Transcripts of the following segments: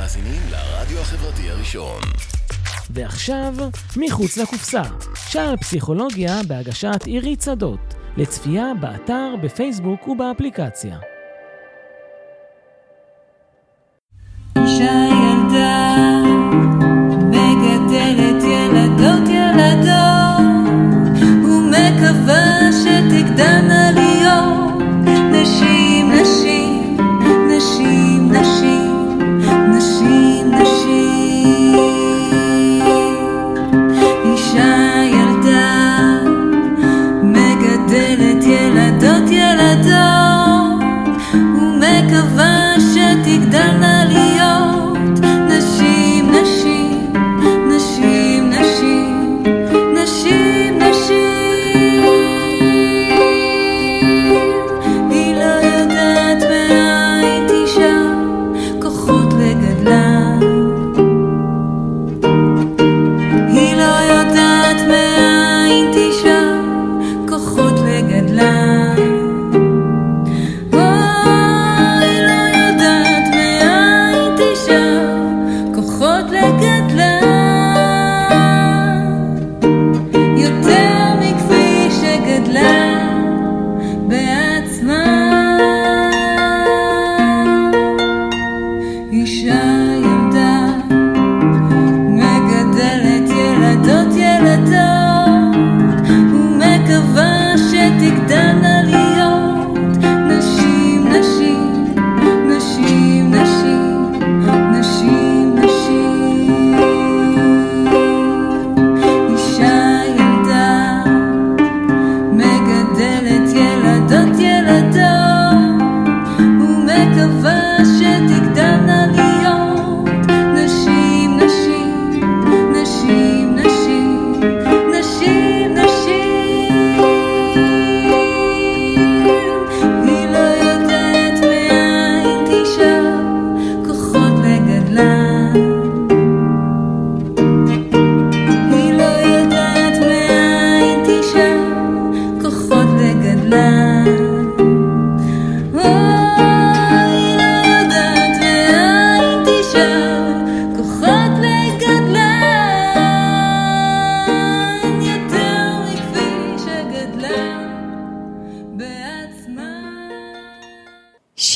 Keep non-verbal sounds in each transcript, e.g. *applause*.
מאזינים לרדיו החברתי הראשון. ועכשיו, מחוץ לקופסה. שער פסיכולוגיה בהגשת עירית שדות. לצפייה באתר, בפייסבוק ובאפליקציה.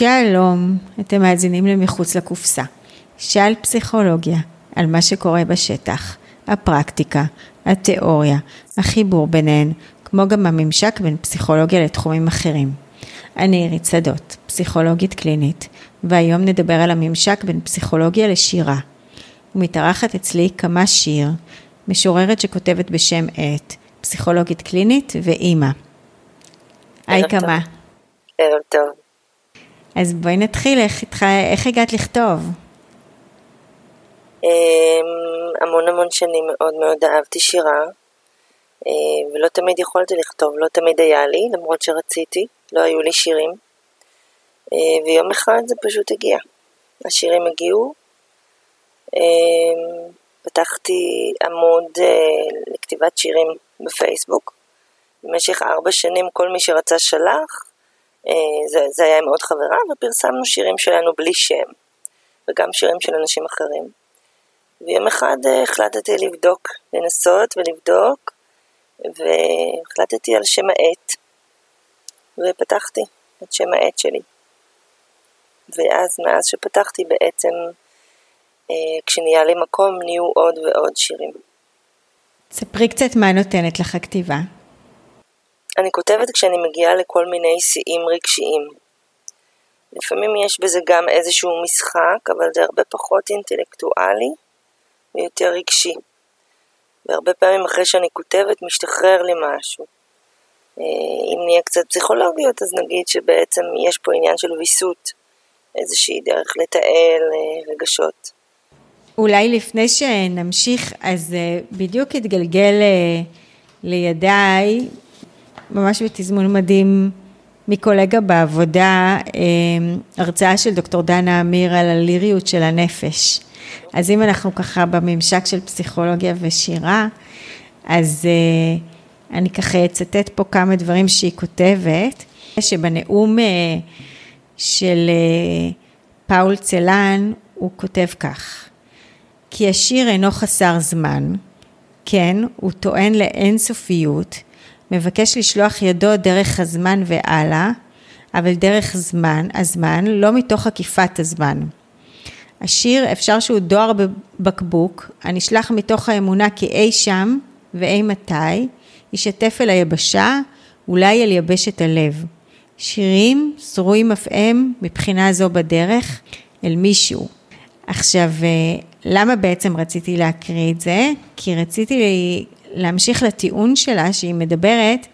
שלום, אתם מאזינים למחוץ לקופסה. שעל פסיכולוגיה, על מה שקורה בשטח, הפרקטיקה, התיאוריה, החיבור ביניהן, כמו גם הממשק בין פסיכולוגיה לתחומים אחרים. אני עירית שדות, פסיכולוגית קלינית, והיום נדבר על הממשק בין פסיכולוגיה לשירה. ומתארחת אצלי כמה שיר, משוררת שכותבת בשם עט, פסיכולוגית קלינית ואימא. היי. כמה. ערב טוב. אז בואי נתחיל, איך. איך הגעת לכתוב? אמ, המון המון שנים מאוד מאוד אהבתי שירה, אה, ולא תמיד יכולתי לכתוב, לא תמיד היה לי, למרות שרציתי, לא היו לי שירים. אה, ויום אחד זה פשוט הגיע. השירים הגיעו, אמ, פתחתי עמוד אה, לכתיבת שירים בפייסבוק. במשך ארבע שנים כל מי שרצה שלח, זה, זה היה עם עוד חברה, ופרסמנו שירים שלנו בלי שם, וגם שירים של אנשים אחרים. ויום אחד אה, החלטתי לבדוק, לנסות ולבדוק, והחלטתי על שם העט, ופתחתי את שם העט שלי. ואז, מאז שפתחתי בעצם, אה, כשנהיה לי מקום, נהיו עוד ועוד שירים. ספרי קצת מה נותנת לך הכתיבה. אני כותבת כשאני מגיעה לכל מיני שיאים רגשיים. לפעמים יש בזה גם איזשהו משחק, אבל זה הרבה פחות אינטלקטואלי ויותר רגשי. והרבה פעמים אחרי שאני כותבת משתחרר לי משהו. אה, אם נהיה קצת פסיכולוגיות, אז נגיד שבעצם יש פה עניין של ויסות, איזושהי דרך לתעל אה, רגשות. אולי לפני שנמשיך, אז אה, בדיוק התגלגל לידיי, ממש בתזמון מדהים מקולגה בעבודה, אה, הרצאה של דוקטור דנה אמיר על הליריות של הנפש. אז אם אנחנו ככה בממשק של פסיכולוגיה ושירה, אז אה, אני ככה אצטט פה כמה דברים שהיא כותבת, שבנאום אה, של אה, פאול צלן, הוא כותב כך: כי השיר אינו חסר זמן, כן, הוא טוען לאינסופיות, מבקש לשלוח ידו דרך הזמן והלאה, אבל דרך זמן, הזמן, לא מתוך עקיפת הזמן. השיר אפשר שהוא דואר בבקבוק, הנשלח מתוך האמונה כי אי שם ואי מתי, יישטף אל היבשה, אולי אל יבשת הלב. שירים זרועים אף הם מבחינה זו בדרך אל מישהו. עכשיו, אה, למה בעצם רציתי להקריא את זה? כי רציתי להמשיך לטיעון שלה שהיא מדברת,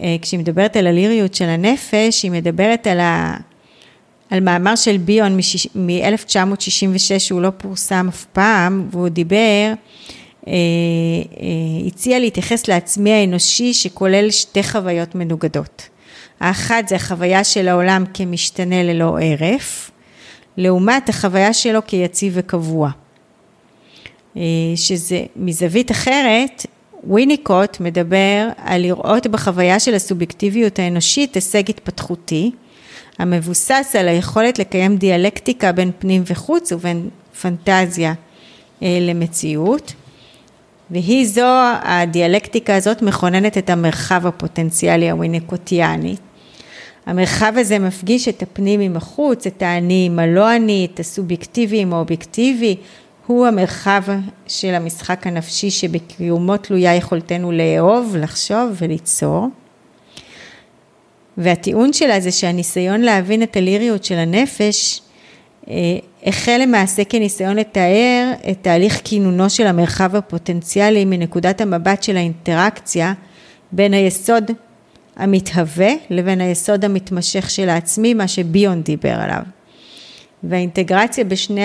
אה, כשהיא מדברת על הליריות של הנפש, היא מדברת על, ה, על מאמר של ביון מ-1966, שהוא לא פורסם אף פעם, והוא דיבר, אה, הציע להתייחס לעצמי האנושי שכולל שתי חוויות מנוגדות. האחת זה החוויה של העולם כמשתנה ללא הרף, לעומת החוויה שלו כיציב וקבוע. אה, שזה מזווית אחרת, ויניקוט מדבר על לראות בחוויה של הסובייקטיביות האנושית הישג התפתחותי, המבוסס על היכולת לקיים דיאלקטיקה בין פנים וחוץ ובין פנטזיה אה, למציאות. והיא זו, הדיאלקטיקה הזאת מכוננת את המרחב הפוטנציאלי הוויניקוטיאני. המרחב הזה מפגיש את הפנים עם החוץ, את האני עם הלא אני, את הסובייקטיבי עם האובייקטיבי, הוא המרחב של המשחק הנפשי שבקיומו תלויה יכולתנו לאהוב, לחשוב וליצור. והטיעון שלה זה שהניסיון להבין את הליריות של הנפש אה, החל למעשה כניסיון לתאר את תהליך כינונו של המרחב הפוטנציאלי מנקודת המבט של האינטראקציה בין היסוד המתהווה לבין היסוד המתמשך של העצמי, מה שביון דיבר עליו. והאינטגרציה בשני,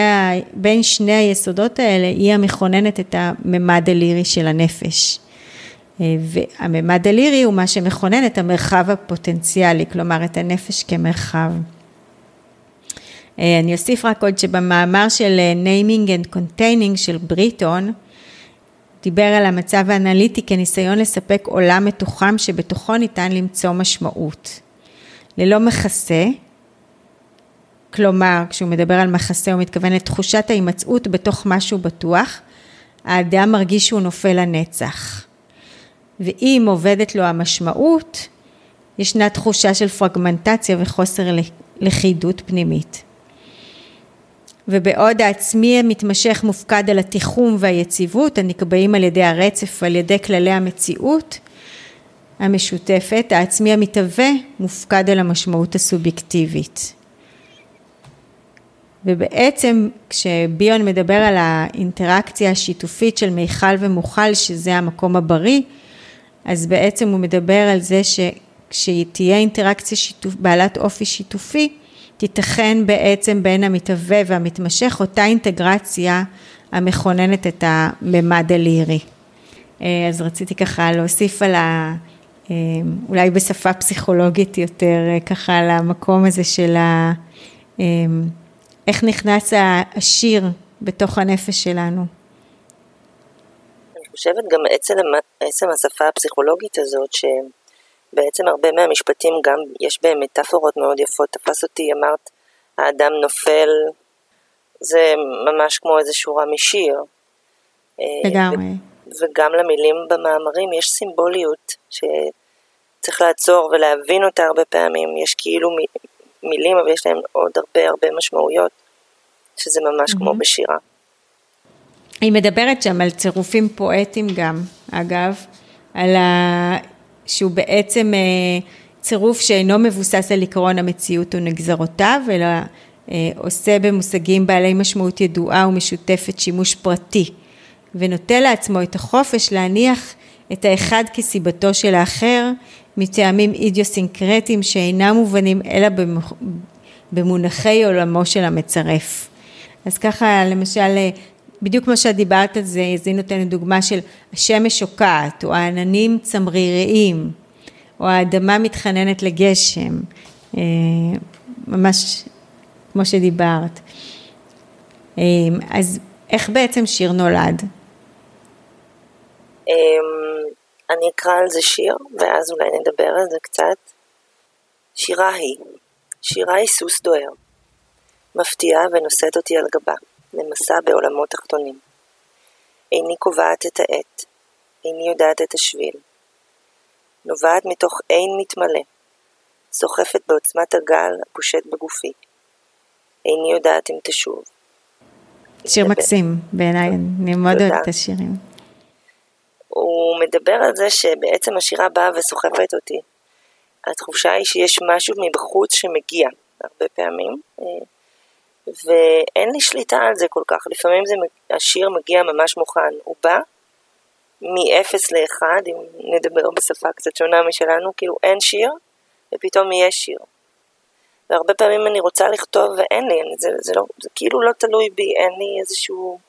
בין שני היסודות האלה היא המכוננת את הממד הלירי של הנפש. אה, והממד הלירי הוא מה שמכונן את המרחב הפוטנציאלי, כלומר את הנפש כמרחב. אה, אני אוסיף רק עוד שבמאמר של אה, Naming and Containing של בריטון, דיבר על המצב האנליטי כניסיון לספק עולם מתוחם שבתוכו ניתן למצוא משמעות. ללא מכסה, כלומר, כשהוא מדבר על מחסה הוא מתכוון לתחושת ההימצאות בתוך משהו בטוח, האדם מרגיש שהוא נופל לנצח. ואם עובדת לו המשמעות, ישנה תחושה של פרגמנטציה וחוסר לכידות פנימית. ובעוד העצמי המתמשך מופקד על התיחום והיציבות הנקבעים על ידי הרצף ועל ידי כללי המציאות המשותפת, העצמי המתהווה מופקד על המשמעות הסובייקטיבית. ובעצם כשביון מדבר על האינטראקציה השיתופית של מיכל ומוכל, שזה המקום הבריא, אז בעצם הוא מדבר על זה שכשתהיה אינטראקציה שיתוף, בעלת אופי שיתופי, תיתכן בעצם בין המתהווה והמתמשך אותה אינטגרציה המכוננת את הממד הלירי. אה, אז רציתי ככה להוסיף על ה... אה, אולי בשפה פסיכולוגית יותר, אה, ככה על המקום הזה של ה... איך נכנס השיר בתוך הנפש שלנו. אני חושבת גם עצם, עצם השפה הפסיכולוגית הזאת, שבעצם הרבה מהמשפטים גם יש בהם מטאפורות מאוד יפות. תפס אותי, אמרת, האדם נופל, זה ממש כמו איזה שורה משיר. לגמרי. וגם למילים במאמרים יש סימבוליות שצריך לעצור ולהבין אותה הרבה פעמים. יש כאילו מילים, אבל יש להם עוד הרבה הרבה משמעויות, שזה ממש mm-hmm. כמו בשירה. היא מדברת שם על צירופים פואטיים גם, אגב, על ה... שהוא בעצם אה, צירוף שאינו מבוסס על עקרון המציאות ונגזרותיו, אלא אה, עושה במושגים בעלי משמעות ידועה ומשותפת שימוש פרטי, ונוטה לעצמו את החופש להניח את האחד כסיבתו של האחר, מטעמים אידיוסינקרטיים שאינם מובנים אלא במונחי עולמו של המצרף. אז ככה למשל, בדיוק כמו שאת דיברת על זה, זה נותן דוגמה של השמש שוקעת, או העננים צמריריים, או האדמה מתחננת לגשם, אה, ממש כמו שדיברת. אה, אז איך בעצם שיר נולד? אני אקרא על זה שיר, ואז אולי נדבר על זה קצת. שירה היא. שירה היא סוס דוהר. מפתיעה ונושאת אותי על גבה, למסע בעולמות תחתונים. איני קובעת את העת, איני יודעת את השביל. נובעת מתוך אין מתמלא, סוחפת בעוצמת הגל הפושט בגופי. איני יודעת אם תשוב. שיר מקסים בעיניי, אני מאוד. אוהבת את השירים. הוא מדבר על זה שבעצם השירה באה וסוחפת אותי. התחושה היא שיש משהו מבחוץ שמגיע, הרבה פעמים, אה, ואין לי שליטה על זה כל כך. לפעמים זה, השיר מגיע ממש מוכן. הוא בא מ-0 ל-1, אם נדבר בשפה קצת שונה משלנו, כאילו אין שיר, ופתאום יש שיר. והרבה פעמים אני רוצה לכתוב ואין לי, זה, זה, לא, זה כאילו לא תלוי בי, אין לי איזשהו,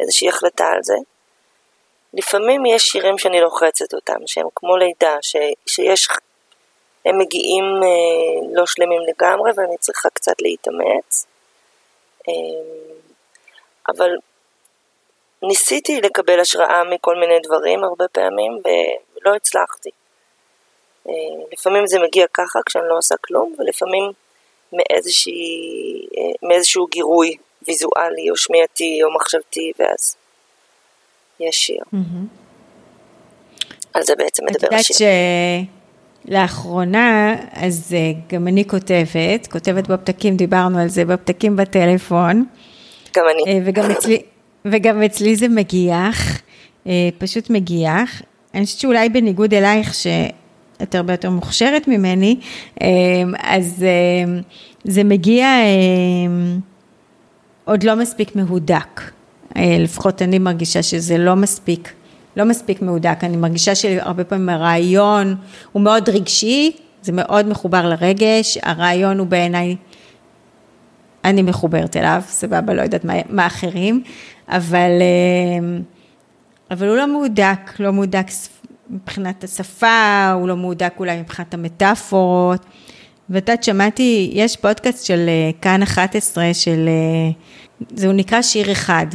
איזושהי החלטה על זה. לפעמים יש שירים שאני לוחצת אותם, שהם כמו לידה, ש, שיש, הם מגיעים אה, לא שלמים לגמרי ואני צריכה קצת להתאמץ. אה, אבל ניסיתי לקבל השראה מכל מיני דברים הרבה פעמים ולא הצלחתי. אה, לפעמים זה מגיע ככה כשאני לא עושה כלום, ולפעמים מאיזושהי, אה, מאיזשהו גירוי ויזואלי או שמיעתי או מחשבתי, ואז יש שיר. על זה בעצם את מדבר יודעת השיר. שלאחרונה, אז אה, גם אני כותבת, כותבת בפתקים, דיברנו על זה, בפתקים בטלפון, גם אני. אה, וגם אצלי, וגם אצלי זה מגיח, אה, פשוט מגיח. אני חושבת שאולי בניגוד אלייך, שאת הרבה יותר מוכשרת ממני, אז זה מגיע עוד לא מספיק מהודק. אה, לפחות אני מרגישה שזה לא מספיק, לא מספיק מהודק. אני מרגישה שהרבה פעמים הרעיון הוא מאוד רגשי, זה מאוד מחובר לרגש, הרעיון הוא בעיניי אני מחוברת אליו, סבבה, לא יודעת מה, מה אחרים, אבל, אה, אבל הוא לא מהודק, לא מהודק מבחינת השפה, הוא לא מהודק אולי מבחינת המטאפורות. ואת יודעת, שמעתי, יש פודקאסט של אה, כאן 11, של, זהו נקרא שיר אחד,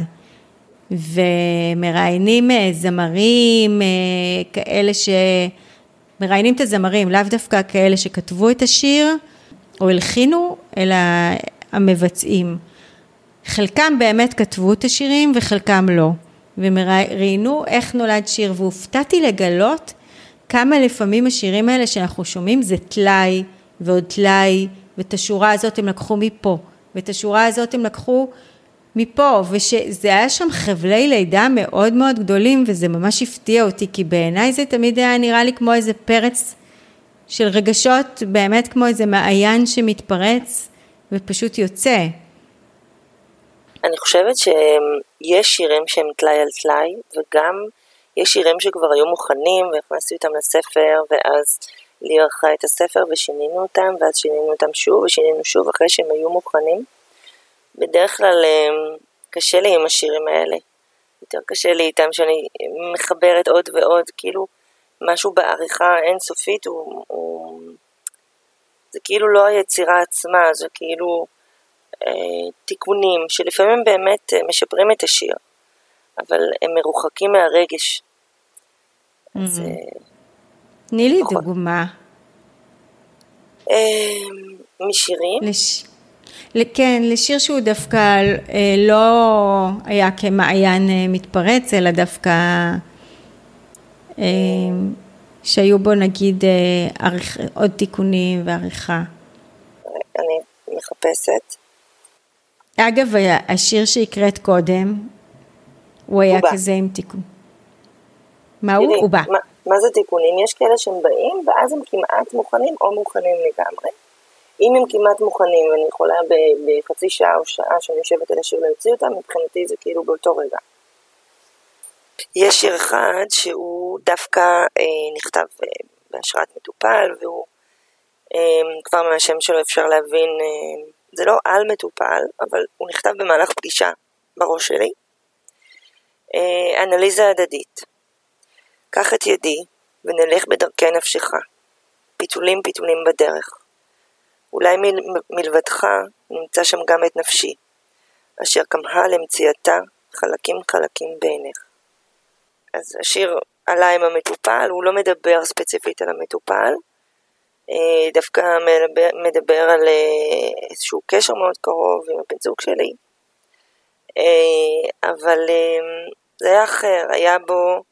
ומראיינים אה, זמרים, אה, כאלה ש... מראיינים את הזמרים, לאו דווקא כאלה שכתבו את השיר או הלחינו, אלא המבצעים. חלקם באמת כתבו את השירים וחלקם לא. והם ראיינו איך נולד שיר, והופתעתי לגלות כמה לפעמים השירים האלה שאנחנו שומעים זה טלאי ועוד טלאי, ואת השורה הזאת הם לקחו מפה, ואת השורה הזאת הם לקחו מפה, ושזה היה שם חבלי לידה מאוד מאוד גדולים, וזה ממש הפתיע אותי, כי בעיניי זה תמיד היה נראה לי כמו איזה פרץ של רגשות, באמת כמו איזה מעיין שמתפרץ ופשוט יוצא. אני חושבת שיש שירים שהם טלאי על טלאי, וגם יש שירים שכבר היו מוכנים והכנסתי אותם לספר, ואז לי ערכה את הספר ושינינו אותם, ואז שינינו אותם שוב ושינינו שוב אחרי שהם היו מוכנים. בדרך כלל אה, קשה לי עם השירים האלה. יותר קשה לי איתם שאני מחברת עוד ועוד, כאילו משהו בעריכה אינסופית הוא, הוא... זה כאילו לא היצירה עצמה, זה כאילו אה, תיקונים שלפעמים באמת אה, משפרים את השיר, אבל הם מרוחקים מהרגש. אז אה, תני לי נכון. דוגמה. אה, משירים, לש... כן, לשיר שהוא דווקא אה, לא היה כמעיין אה, מתפרץ, אלא דווקא אה, שהיו בו נגיד אה, עריכ... עוד תיקונים ועריכה. אני מחפשת. אגב, היה- השיר שהקראת קודם, הוא היה הוא בא. כזה עם תיקון. מה הוא? הוא בא. מה, מה זה תיקונים? יש כאלה שהם באים ואז הם כמעט מוכנים או מוכנים לגמרי. אם הם כמעט מוכנים ואני יכולה בחצי שעה או שעה שאני יושבת על השיר להוציא אותם, מבחינתי זה כאילו באותו רגע. יש שיר אחד שהוא דווקא אה, נכתב אה, בהשראת מטופל והוא אה, כבר מהשם שלו אפשר להבין, אה, זה לא על מטופל, אבל הוא נכתב במהלך פגישה בראש שלי. אה, אנליזה הדדית. קח את ידי ונלך בדרכי נפשך, פיתולים פיתולים בדרך. אולי מל, מלבדך נמצא שם גם את נפשי, אשר כמהה למציאתה חלקים חלקים בעיניך. אז השיר עלה עם המטופל, הוא לא מדבר ספציפית על המטופל, אה, דווקא מדבר, מדבר על אה, איזשהו קשר מאוד קרוב עם הבן זוג שלי, אה, אבל זה היה אחר, היה בו,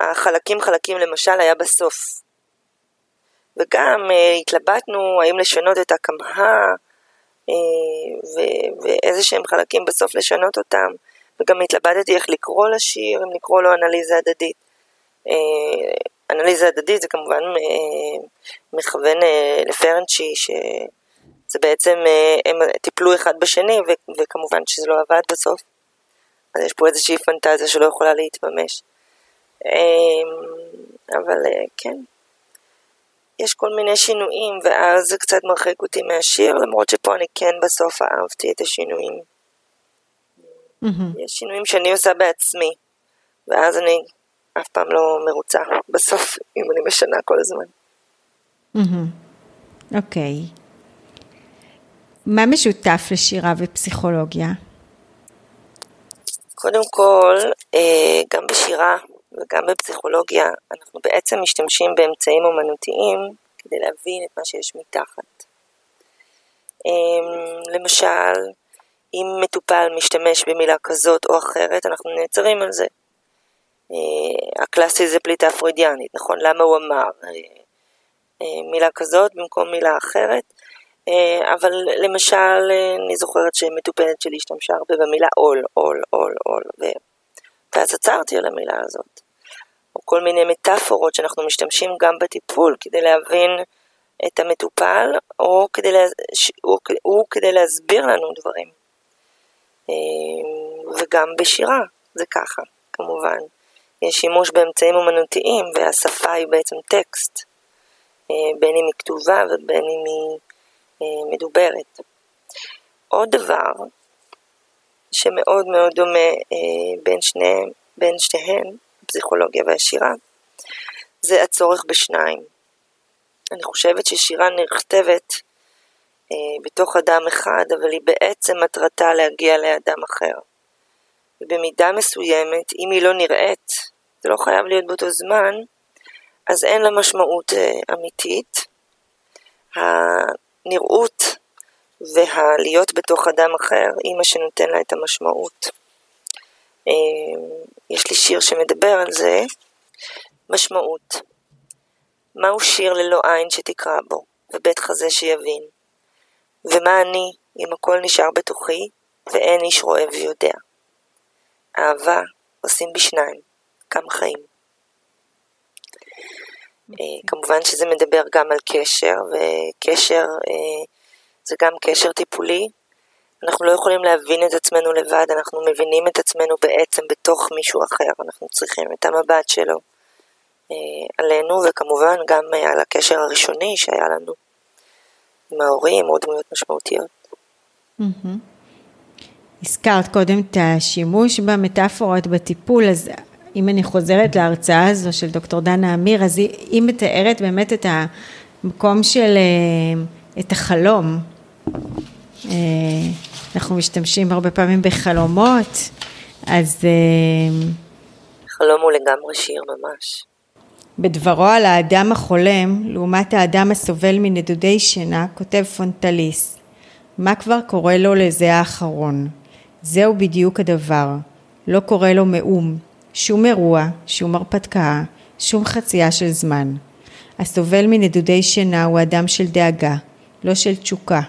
החלקים חלקים למשל היה בסוף. וגם אה, התלבטנו האם לשנות את הקמהה אה, ו- ואיזה שהם חלקים בסוף לשנות אותם, וגם התלבטתי איך לקרוא לשיר, אם לקרוא לו אנליזה הדדית. אה, אנליזה הדדית זה כמובן אה, מכוון אה, לפרנצ'י, שזה בעצם, אה, הם טיפלו אחד בשני, ו- וכמובן שזה לא עבד בסוף. אז יש פה איזושהי פנטזיה שלא יכולה להתממש. אבל כן, יש כל מיני שינויים, ואז זה קצת מרחיק אותי מהשיר, למרות שפה אני כן בסוף אהבתי את השינויים. מהמם. יש שינויים שאני עושה בעצמי, ואז אני אף פעם לא מרוצה בסוף, אם אני משנה כל הזמן. מהמם. אוקיי. מה משותף לשירה ופסיכולוגיה? קודם כל, אה, גם בשירה וגם בפסיכולוגיה, אנחנו בעצם משתמשים באמצעים אומנותיים כדי להבין את מה שיש מתחת. אה, למשל, אם מטופל משתמש במילה כזאת או אחרת, אנחנו נעצרים על זה. אה, הקלאסי זה פליטה פרוידיאנית, נכון? למה הוא אמר אה, אה, מילה כזאת במקום מילה אחרת? אבל למשל, אני זוכרת שמטופלת שלי השתמשה הרבה במילה עול, עול, עול, עול, ואז עצרתי על המילה הזאת. או כל מיני מטאפורות שאנחנו משתמשים גם בטיפול כדי להבין את המטופל, או כדי, לה... או... או כדי להסביר לנו דברים. אה, וגם בשירה זה ככה, כמובן. יש שימוש באמצעים אומנותיים, והשפה היא בעצם טקסט, אה, בין אם היא כתובה ובין אם היא אה, מדוברת. עוד דבר שמאוד מאוד דומה בין, שניהם, בין שתיהן, הפסיכולוגיה והשירה, זה הצורך בשניים. אני חושבת ששירה נכתבת אה, בתוך אדם אחד, אבל היא בעצם מטרתה להגיע לאדם אחר. ובמידה מסוימת, אם היא לא נראית, זה לא חייב להיות באותו זמן, אז אין לה משמעות אה, אמיתית. הנראות והלהיות בתוך אדם אחר היא מה שנותן לה את המשמעות. אה, יש לי שיר שמדבר על זה, משמעות. מהו שיר ללא עין שתקרא בו, ובית חזה שיבין? ומה אני, אם הכל נשאר בתוכי, ואין איש רואה ויודע? אהבה עושים בשניים, כמה חיים. אה, כמובן שזה מדבר גם על קשר, וקשר אה, זה גם קשר טיפולי. אנחנו לא יכולים להבין את עצמנו לבד, אנחנו מבינים את עצמנו בעצם בתוך מישהו אחר, אנחנו צריכים את המבט שלו אה, עלינו, וכמובן גם אה, על הקשר הראשוני שהיה לנו עם ההורים או דמויות משמעותיות. מהמם. הזכרת קודם את השימוש במטאפורות בטיפול, אז אם אני חוזרת להרצאה הזו של דוקטור דנה אמיר, אז היא, היא מתארת באמת את המקום של, אה, את החלום. אה, אנחנו משתמשים הרבה פעמים בחלומות, אז אה, חלום הוא לגמרי שיר ממש. בדברו על האדם החולם, לעומת האדם הסובל מנדודי שינה, כותב פונטליס, מה כבר קורה לו לזה האחרון? זהו בדיוק הדבר. לא קורה לו מאום, שום אירוע, שום הרפתקה, שום חצייה של זמן. הסובל מנדודי שינה הוא אדם של דאגה, לא של תשוקה.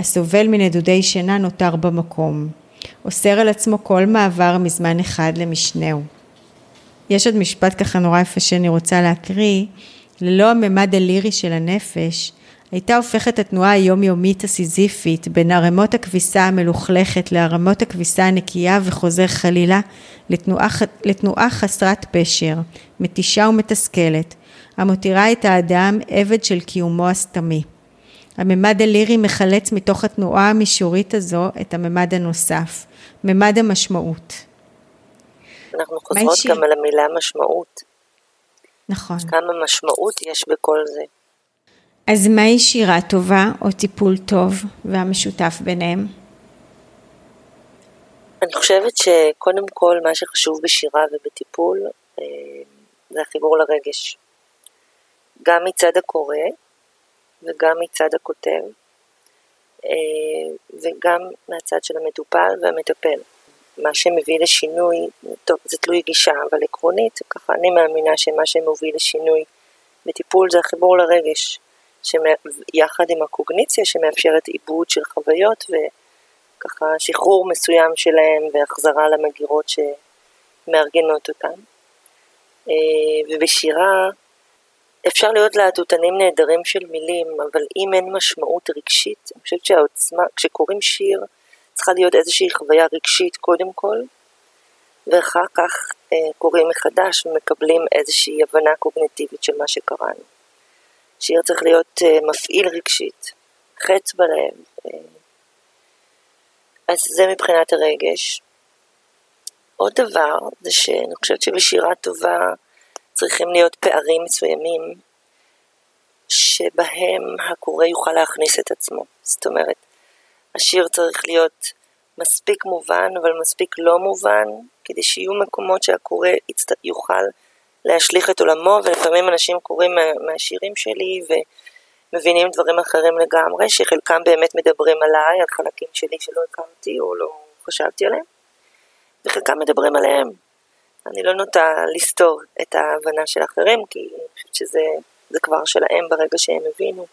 הסובל מנדודי שינה נותר במקום. אוסר על עצמו כל מעבר מזמן אחד למשנהו. יש עוד משפט ככה נורא יפה שאני רוצה להקריא, ללא הממד הלירי של הנפש, הייתה הופכת התנועה היומיומית הסיזיפית בין ערימות הכביסה המלוכלכת לערימות הכביסה הנקייה וחוזר חלילה לתנועה, לתנועה חסרת פשר, מתישה ומתסכלת, המותירה את האדם עבד של קיומו הסתמי. הממד הלירי מחלץ מתוך התנועה המישורית הזו את הממד הנוסף, ממד המשמעות. אנחנו חוזרות השיר? גם על המילה משמעות, נכון. כמה משמעות יש בכל זה. אז מהי שירה טובה או טיפול טוב והמשותף ביניהם? אני חושבת שקודם כל מה שחשוב בשירה ובטיפול אה, זה החיבור לרגש. גם מצד הקורא וגם מצד הכותב, אה, וגם מהצד של המטופל והמטפל. מה שמביא לשינוי, טוב, זה תלוי גישה, אבל עקרונית, ככה אני מאמינה שמה שמוביל לשינוי בטיפול זה החיבור לרגש, יחד עם הקוגניציה שמאפשרת עיבוד של חוויות וככה שחרור מסוים שלהם והחזרה למגירות שמארגנות אותם. אה, ובשירה אפשר להיות להטוטנים נהדרים של מילים, אבל אם אין משמעות רגשית, אני חושבת שהעוצמה, כשקוראים שיר, צריכה להיות איזושהי חוויה רגשית קודם כל, ואחר כך אה, קוראים מחדש ומקבלים איזושהי הבנה קוגניטיבית של מה שקראנו. שיר צריך להיות אה, מפעיל רגשית, חץ בלב. אה. אז זה מבחינת הרגש. עוד דבר זה שאני חושבת שבשירה טובה צריכים להיות פערים מסוימים שבהם הקורא יוכל להכניס את עצמו. זאת אומרת, השיר צריך להיות מספיק מובן, אבל מספיק לא מובן, כדי שיהיו מקומות שהקורא יוכל להשליך את עולמו, ולפעמים אנשים קוראים מהשירים שלי ומבינים דברים אחרים לגמרי, שחלקם באמת מדברים עליי, על חלקים שלי שלא הכרתי או לא חשבתי עליהם, וחלקם מדברים עליהם. אני לא נוטה לסתור את ההבנה של אחרים, כי אני חושבת שזה כבר שלהם ברגע שהם הבינו.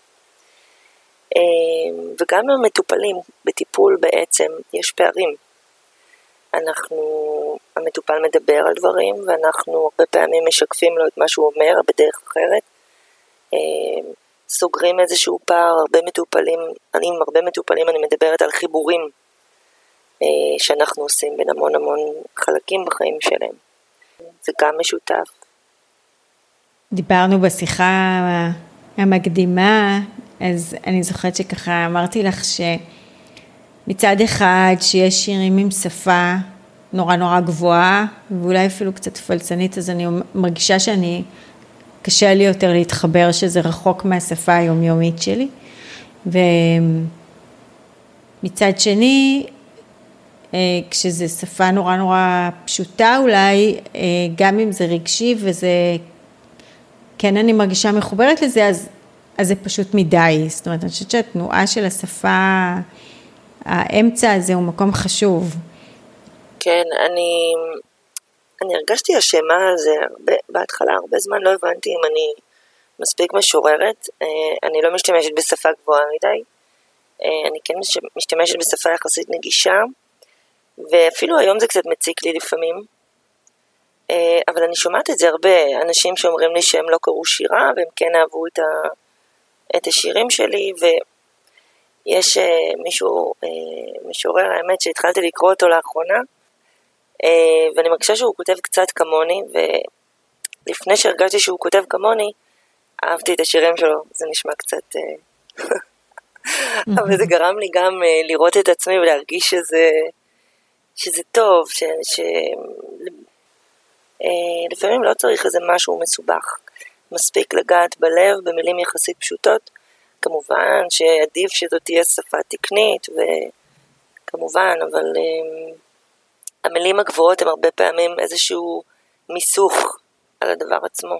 אמ, וגם המטופלים בטיפול בעצם יש פערים. אנחנו, המטופל מדבר על דברים ואנחנו הרבה פעמים משקפים לו את מה שהוא אומר בדרך אחרת. אמ, סוגרים איזשהו פער, הרבה מטופלים, אני עם הרבה מטופלים אני מדברת על חיבורים אה, שאנחנו עושים בין המון המון חלקים בחיים שלהם. זה גם משותף. דיברנו בשיחה המקדימה אז אני זוכרת שככה אמרתי לך שמצד אחד שיש שירים עם שפה נורא נורא גבוהה, ואולי אפילו קצת פלצנית, אז אני מרגישה שאני, קשה לי יותר להתחבר שזה רחוק מהשפה היומיומית שלי. ומצד שני, אה, כשזה שפה נורא נורא פשוטה אולי, אה, גם אם זה רגשי וזה, כן אני מרגישה מחוברת לזה, אז אז זה פשוט מדי. זאת אומרת, אני חושבת שהתנועה של השפה, האמצע הזה הוא מקום חשוב. כן, אני, אני הרגשתי אשמה על זה הרבה, בהתחלה, הרבה זמן לא הבנתי אם אני מספיק משוררת. אה, אני לא משתמשת בשפה גבוהה מדי, אני כן משתמשת בשפה יחסית נגישה, ואפילו היום זה קצת מציק לי לפעמים. אה, אבל אני שומעת את זה הרבה, אנשים שאומרים לי שהם לא קראו שירה והם כן אהבו את, ה, את השירים שלי, ויש uh, מישהו, uh, משורר האמת שהתחלתי לקרוא אותו לאחרונה, ואני מרגישה שהוא כותב קצת כמוני, ולפני שהרגשתי שהוא כותב כמוני, אהבתי את השירים שלו, זה נשמע קצת... *laughs* אבל זה *laughs* גרם לי גם לראות את עצמי ולהרגיש שזה, שזה טוב, ש... ש... Uh, לפעמים לא צריך איזה משהו מסובך. מספיק לגעת בלב במילים יחסית פשוטות. כמובן שעדיף שזאת תהיה שפה תקנית, וכמובן, אבל um, המילים הגבוהות הן הרבה פעמים איזשהו מיסוך על הדבר עצמו.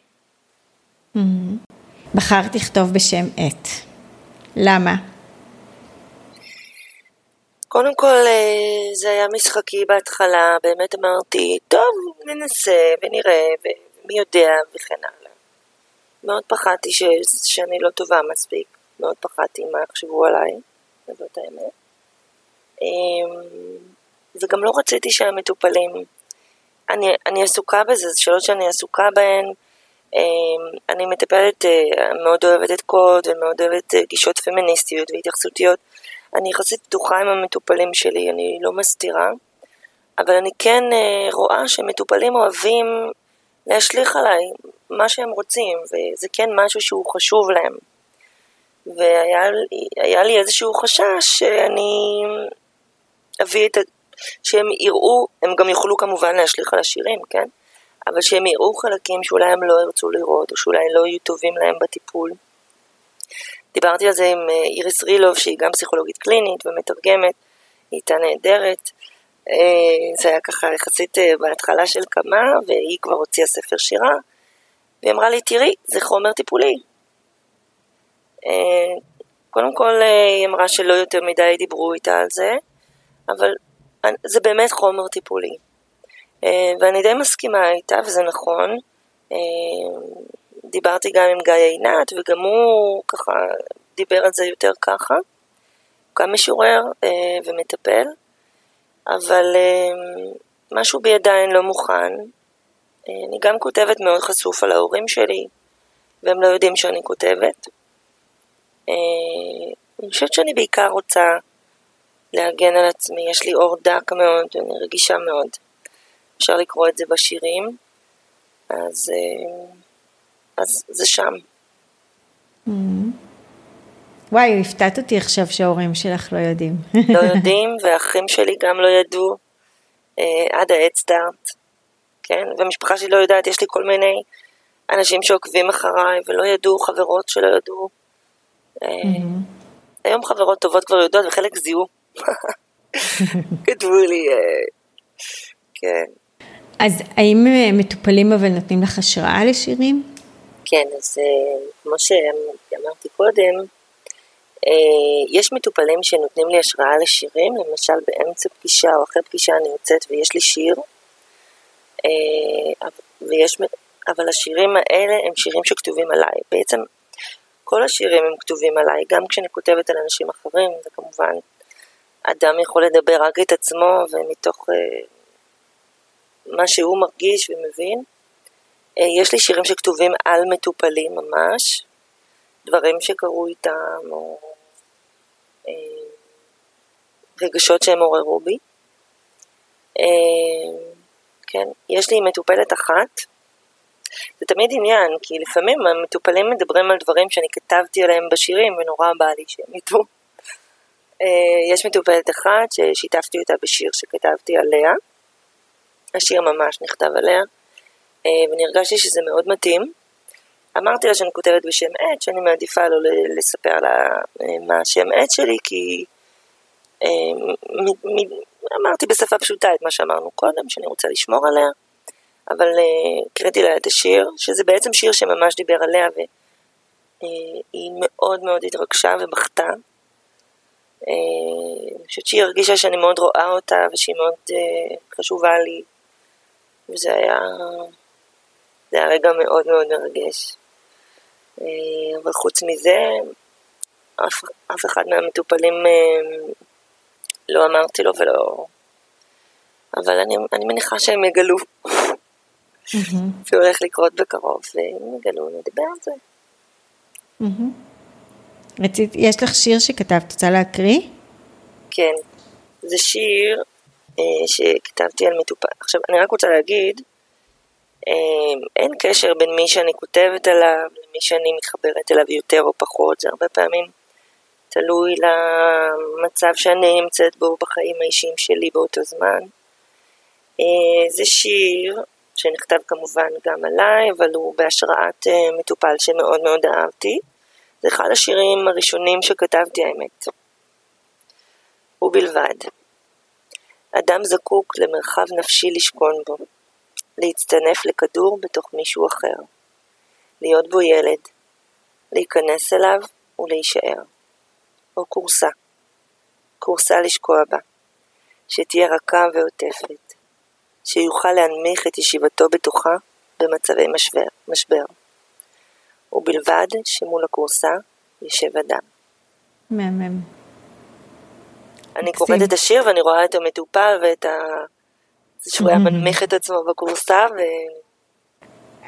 Mm-hmm. בחרת לכתוב בשם עט. למה? קודם כל אה, זה היה משחקי בהתחלה, באמת אמרתי, טוב, ננסה ונראה ומי יודע וכן הלאה. מאוד פחדתי ש... שאני לא טובה מספיק, מאוד פחדתי מה יחשבו עליי, זאת האמת. אמ, וגם לא רציתי שהמטופלים, אני, אני עסוקה בזה, זה שאלות שאני עסוקה בהן. אמ, אני מטפלת, אה, מאוד אוהבת את קוד ומאוד אוהבת אה, גישות פמיניסטיות והתייחסותיות. אני יחסית פתוחה עם המטופלים שלי, אני לא מסתירה, אבל אני כן אה, רואה שמטופלים אוהבים להשליך עליי מה שהם רוצים, וזה כן משהו שהוא חשוב להם. והיה לי איזשהו חשש שאני אביא את ה... שהם יראו, הם גם יוכלו כמובן להשליך על השירים, כן? אבל שהם יראו חלקים שאולי הם לא ירצו לראות, או שאולי לא יהיו טובים להם בטיפול. דיברתי על זה עם אה, איריס רילוב, שהיא גם פסיכולוגית קלינית ומתרגמת, היא הייתה נהדרת. אה, זה היה ככה יחסית אה, בהתחלה של כמה, והיא כבר הוציאה ספר שירה, והיא אמרה לי, תראי, זה חומר טיפולי. קודם כל היא אמרה שלא יותר מדי דיברו איתה על זה, אבל זה באמת חומר טיפולי. ואני די מסכימה איתה, וזה נכון. דיברתי גם עם גיא עינת, וגם הוא ככה דיבר על זה יותר ככה. הוא גם משורר אה, ומטפל, אבל אה, משהו בי עדיין לא מוכן. אה, אני גם כותבת מאוד חשוף על ההורים שלי, והם לא יודעים שאני כותבת. אה, אני חושבת שאני בעיקר רוצה להגן על עצמי, יש לי אור דק מאוד, אני רגישה מאוד. אפשר לקרוא את זה בשירים, אז, אה, אז זה שם. וואי, הפתעת אותי עכשיו שההורים שלך לא יודעים. *laughs* לא יודעים, והאחים שלי גם לא ידעו אה, עד ה-Head כן? והמשפחה שלי לא יודעת, יש לי כל מיני אנשים שעוקבים אחריי ולא ידעו, חברות שלא ידעו. אה, היום חברות טובות כבר יודעות וחלק זיהו. *laughs* כתבו לי, אה, כן. אז האם אה, מטופלים אבל נותנים לך השראה לשירים? כן, אז אה, כמו שאמרתי קודם, אה, יש מטופלים שנותנים לי השראה לשירים, למשל באמצע פגישה או אחרי פגישה אני יוצאת ויש לי שיר, אה, ויש, אבל השירים האלה הם שירים שכתובים עליי. בעצם כל השירים הם כתובים עליי, גם כשאני כותבת על אנשים אחרים, וכמובן אדם יכול לדבר רק את עצמו ומתוך מה שהוא מרגיש ומבין. אה, יש לי שירים שכתובים על מטופלים ממש, דברים שקרו איתם, או אה, רגשות שהם עוררו בי. אה, כן, יש לי מטופלת אחת, זה תמיד עניין, כי לפעמים המטופלים מדברים על דברים שאני כתבתי עליהם בשירים, ונורא בא לי שהם ידעו. יש מטופלת אחת ששיתפתי אותה בשיר שכתבתי עליה, השיר ממש נכתב עליה, ואני הרגשתי שזה מאוד מתאים. אמרתי לה שאני כותבת בשם עט, שאני מעדיפה לא לספר לה אה, מה השם עט שלי, כי אה, אמרתי בשפה פשוטה את מה שאמרנו קודם, שאני רוצה לשמור עליה, אבל אה, הקראתי לה את השיר, שזה בעצם שיר שממש דיבר עליה, והיא מאוד מאוד התרגשה ובכתה. אה, אני חושבת שהיא הרגישה שאני מאוד רואה אותה ושהיא מאוד אה, חשובה לי, וזה היה, זה היה רגע מאוד מאוד מרגש. אה, אבל חוץ מזה, אף, אף אחד מהמטופלים אה, לא אמרתי לו ולא... אבל אני, אני מניחה שהם יגלו. זה הולך לקרות בקרוב, ואם יגלו, נדבר על זה. רצית, יש לך שיר שכתבת, רוצה להקריא? כן, זה שיר אה, שכתבתי על מטופל. עכשיו, אני רק רוצה להגיד, אין קשר בין מי שאני כותבת עליו למי שאני מתחברת אליו יותר או פחות, זה הרבה פעמים תלוי למצב שאני נמצאת בו בחיים האישיים שלי באותו זמן. אה, זה שיר שנכתב כמובן גם עליי, אבל הוא בהשראת אה, מטופל שמאוד מאוד אהבתי. זה אחד השירים הראשונים שכתבתי האמת. ובלבד. אדם זקוק למרחב נפשי לשכון בו, להצטנף לכדור בתוך מישהו אחר, להיות בו ילד, להיכנס אליו ולהישאר. או כורסה, כורסה לשקוע בה, שתהיה רכה ועוטפת, שיוכל להנמיך את ישיבתו בתוכה במצבי משבר. משבר. ובלבד שמול הכורסה ישב אדם. מהמם. אני. קוראת את השיר ואני רואה את המטופל ואת ה... שהוא היה מנמיך את עצמו בכורסה, ו...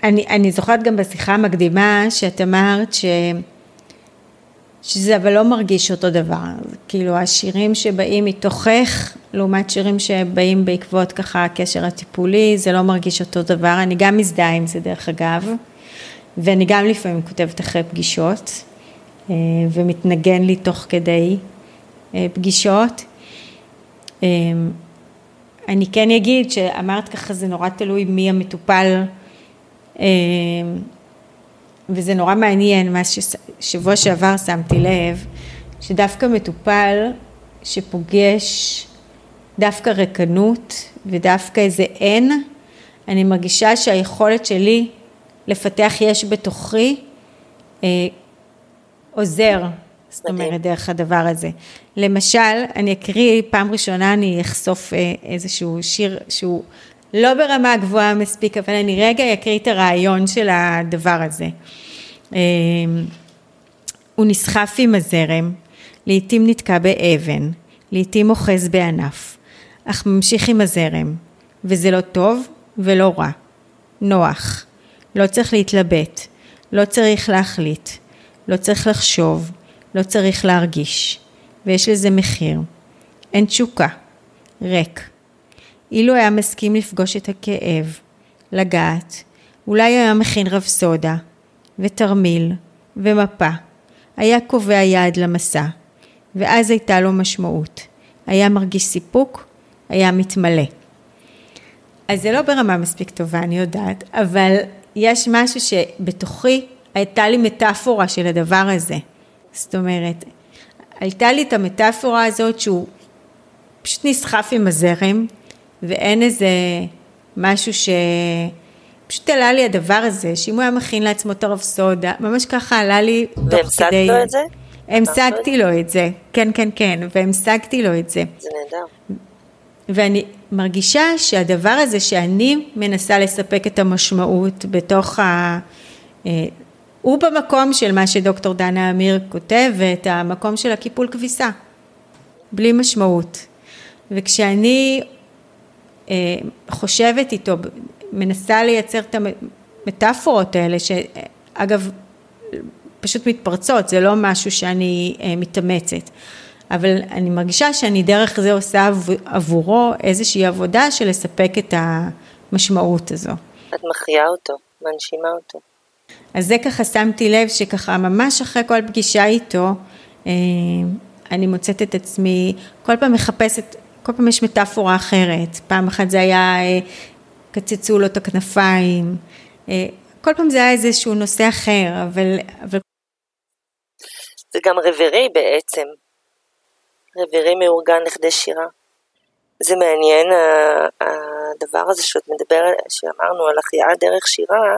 אני, אני זוכרת גם בשיחה המקדימה שאת אמרת ש... שזה אבל לא מרגיש אותו דבר. כאילו השירים שבאים מתוכך, לעומת שירים שבאים בעקבות ככה הקשר הטיפולי, זה לא מרגיש אותו דבר. אני גם מזדהה עם זה דרך אגב, ואני גם לפעמים כותבת אחרי פגישות, אה, ומתנגן לי תוך כדי אה, פגישות. אני כן אגיד שאמרת ככה זה נורא תלוי מי המטופל אה, וזה נורא מעניין, מה ששבוע שעבר שמתי לב, שדווקא מטופל שפוגש דווקא ריקנות ודווקא איזה אין, אני מרגישה שהיכולת שלי לפתח יש בתוכי, אה, עוזר, זאת. אומרת, דרך הדבר הזה. למשל, אני אקריא, פעם ראשונה אני אחשוף אה, איזשהו שיר שהוא לא ברמה גבוהה מספיק, אבל אני רגע אקריא את הרעיון של הדבר הזה. אה, הוא נסחף עם הזרם, לעתים נתקע באבן, לעתים אוחז בענף, אך ממשיך עם הזרם, וזה לא טוב ולא רע. נוח, לא צריך להתלבט, לא צריך להחליט, לא צריך לחשוב, לא צריך להרגיש, ויש לזה מחיר. אין תשוקה, ריק. אילו היה מסכים לפגוש את הכאב, לגעת, אולי היה מכין רפסודה, ותרמיל, ומפה. היה קובע יעד למסע, ואז הייתה לו משמעות. היה מרגיש סיפוק, היה מתמלא. אז זה לא ברמה מספיק טובה, אני יודעת, אבל יש משהו שבתוכי הייתה לי מטאפורה של הדבר הזה. זאת אומרת, הייתה לי את המטאפורה הזאת שהוא פשוט נסחף עם הזרם, ואין איזה משהו ש... פשוט עלה לי הדבר הזה, שאם הוא היה מכין לעצמו את הרפסודה, ממש ככה עלה לי תוך והמשגת כדי... לו את זה? המשגתי לו את זה, כן, כן, כן, והמשגתי לו את זה. זה נהדר. ואני מרגישה שהדבר הזה שאני מנסה לספק את המשמעות בתוך ה... הוא במקום של מה שדוקטור דנה אמיר כותב, ואת המקום של הקיפול כביסה, בלי משמעות. וכשאני אה, חושבת איתו, מנסה לייצר את המטאפורות האלה, שאגב, פשוט מתפרצות, זה לא משהו שאני אה, מתאמצת. אבל אני מרגישה שאני דרך זה עושה עב- עבורו איזושהי עבודה של לספק את המשמעות הזו. את מחיה אותו, מנשימה אותו. אז זה ככה שמתי לב שככה ממש אחרי כל פגישה איתו, אה, אני מוצאת את עצמי, כל פעם מחפשת, כל פעם יש מטאפורה אחרת. פעם אחת זה היה, אה, קצצו לו את הכנפיים, אה, כל פעם זה היה איזשהו נושא אחר, אבל, אבל זה גם רברי בעצם. רברי מאורגן לכדי שירה. זה מעניין הדבר הזה שאת מדברת, שאמרנו על החייאה דרך שירה.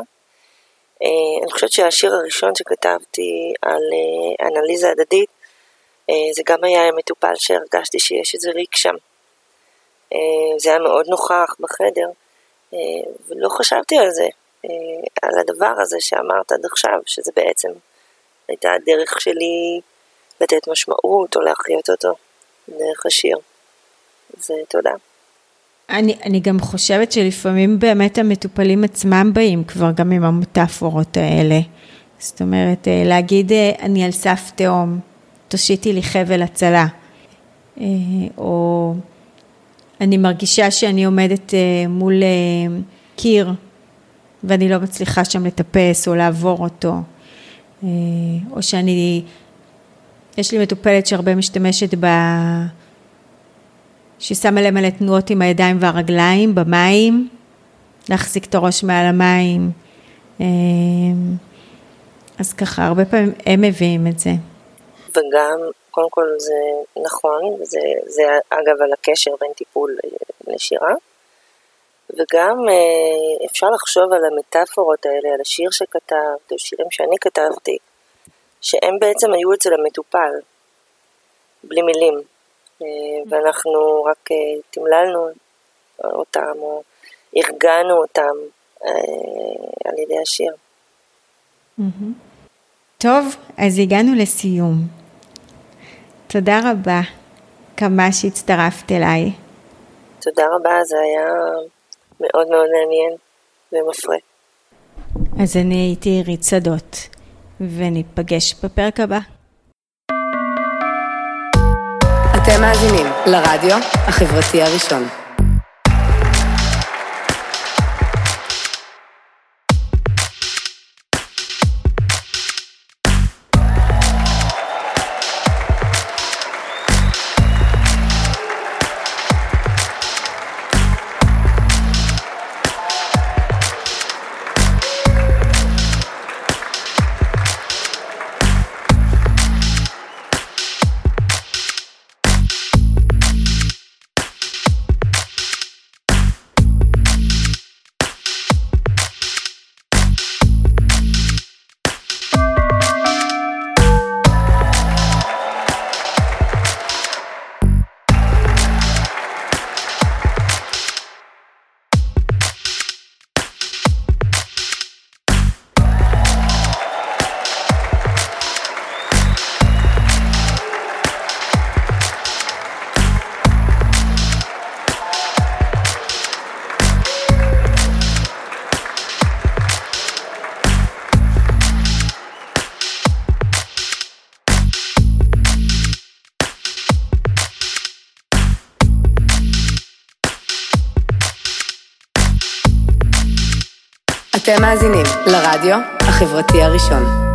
אה, אני חושבת שהשיר הראשון שכתבתי על אה, אנליזה הדדית, אה, זה גם היה מטופל שהרגשתי שיש איזה ריק שם. זה היה מאוד נוכח בחדר, ולא חשבתי על זה, על הדבר הזה שאמרת עד עכשיו, שזה בעצם הייתה הדרך שלי לתת משמעות או להחיות אותו דרך השיר. אז תודה. אני, אני גם חושבת שלפעמים באמת המטופלים עצמם באים כבר גם עם המטאפורות האלה. זאת אומרת, אה, להגיד אה, אני על סף תהום, תושיטי לי חבל הצלה. אה, או אני מרגישה שאני עומדת מול קיר ואני לא מצליחה שם לטפס או לעבור אותו. או שאני, יש לי מטופלת שהרבה משתמשת ב... ששמה לב מלא תנועות עם הידיים והרגליים במים, להחזיק את הראש מעל המים. אה, אז ככה, הרבה פעמים הם מביאים את זה. וגם, קודם כל זה נכון, זה, זה אגב על הקשר בין טיפול אה, לשירה, וגם אה, אפשר לחשוב על המטאפורות האלה, על השיר שכתבת, או שירים שאני כתבתי, שהם בעצם היו אצל המטופל, בלי מילים, ואנחנו רק אה, תמללנו אותם, או ארגנו אותם אה, על ידי השיר. טוב, אז הגענו לסיום. תודה רבה, כמה שהצטרפת אליי. תודה רבה, זה היה מאוד מאוד מעניין ומפרה. אז אני הייתי עירית שדות, וניפגש בפרק הבא. אתם מאזינים לרדיו החברתי הראשון. אתם מאזינים לרדיו החברתי הראשון.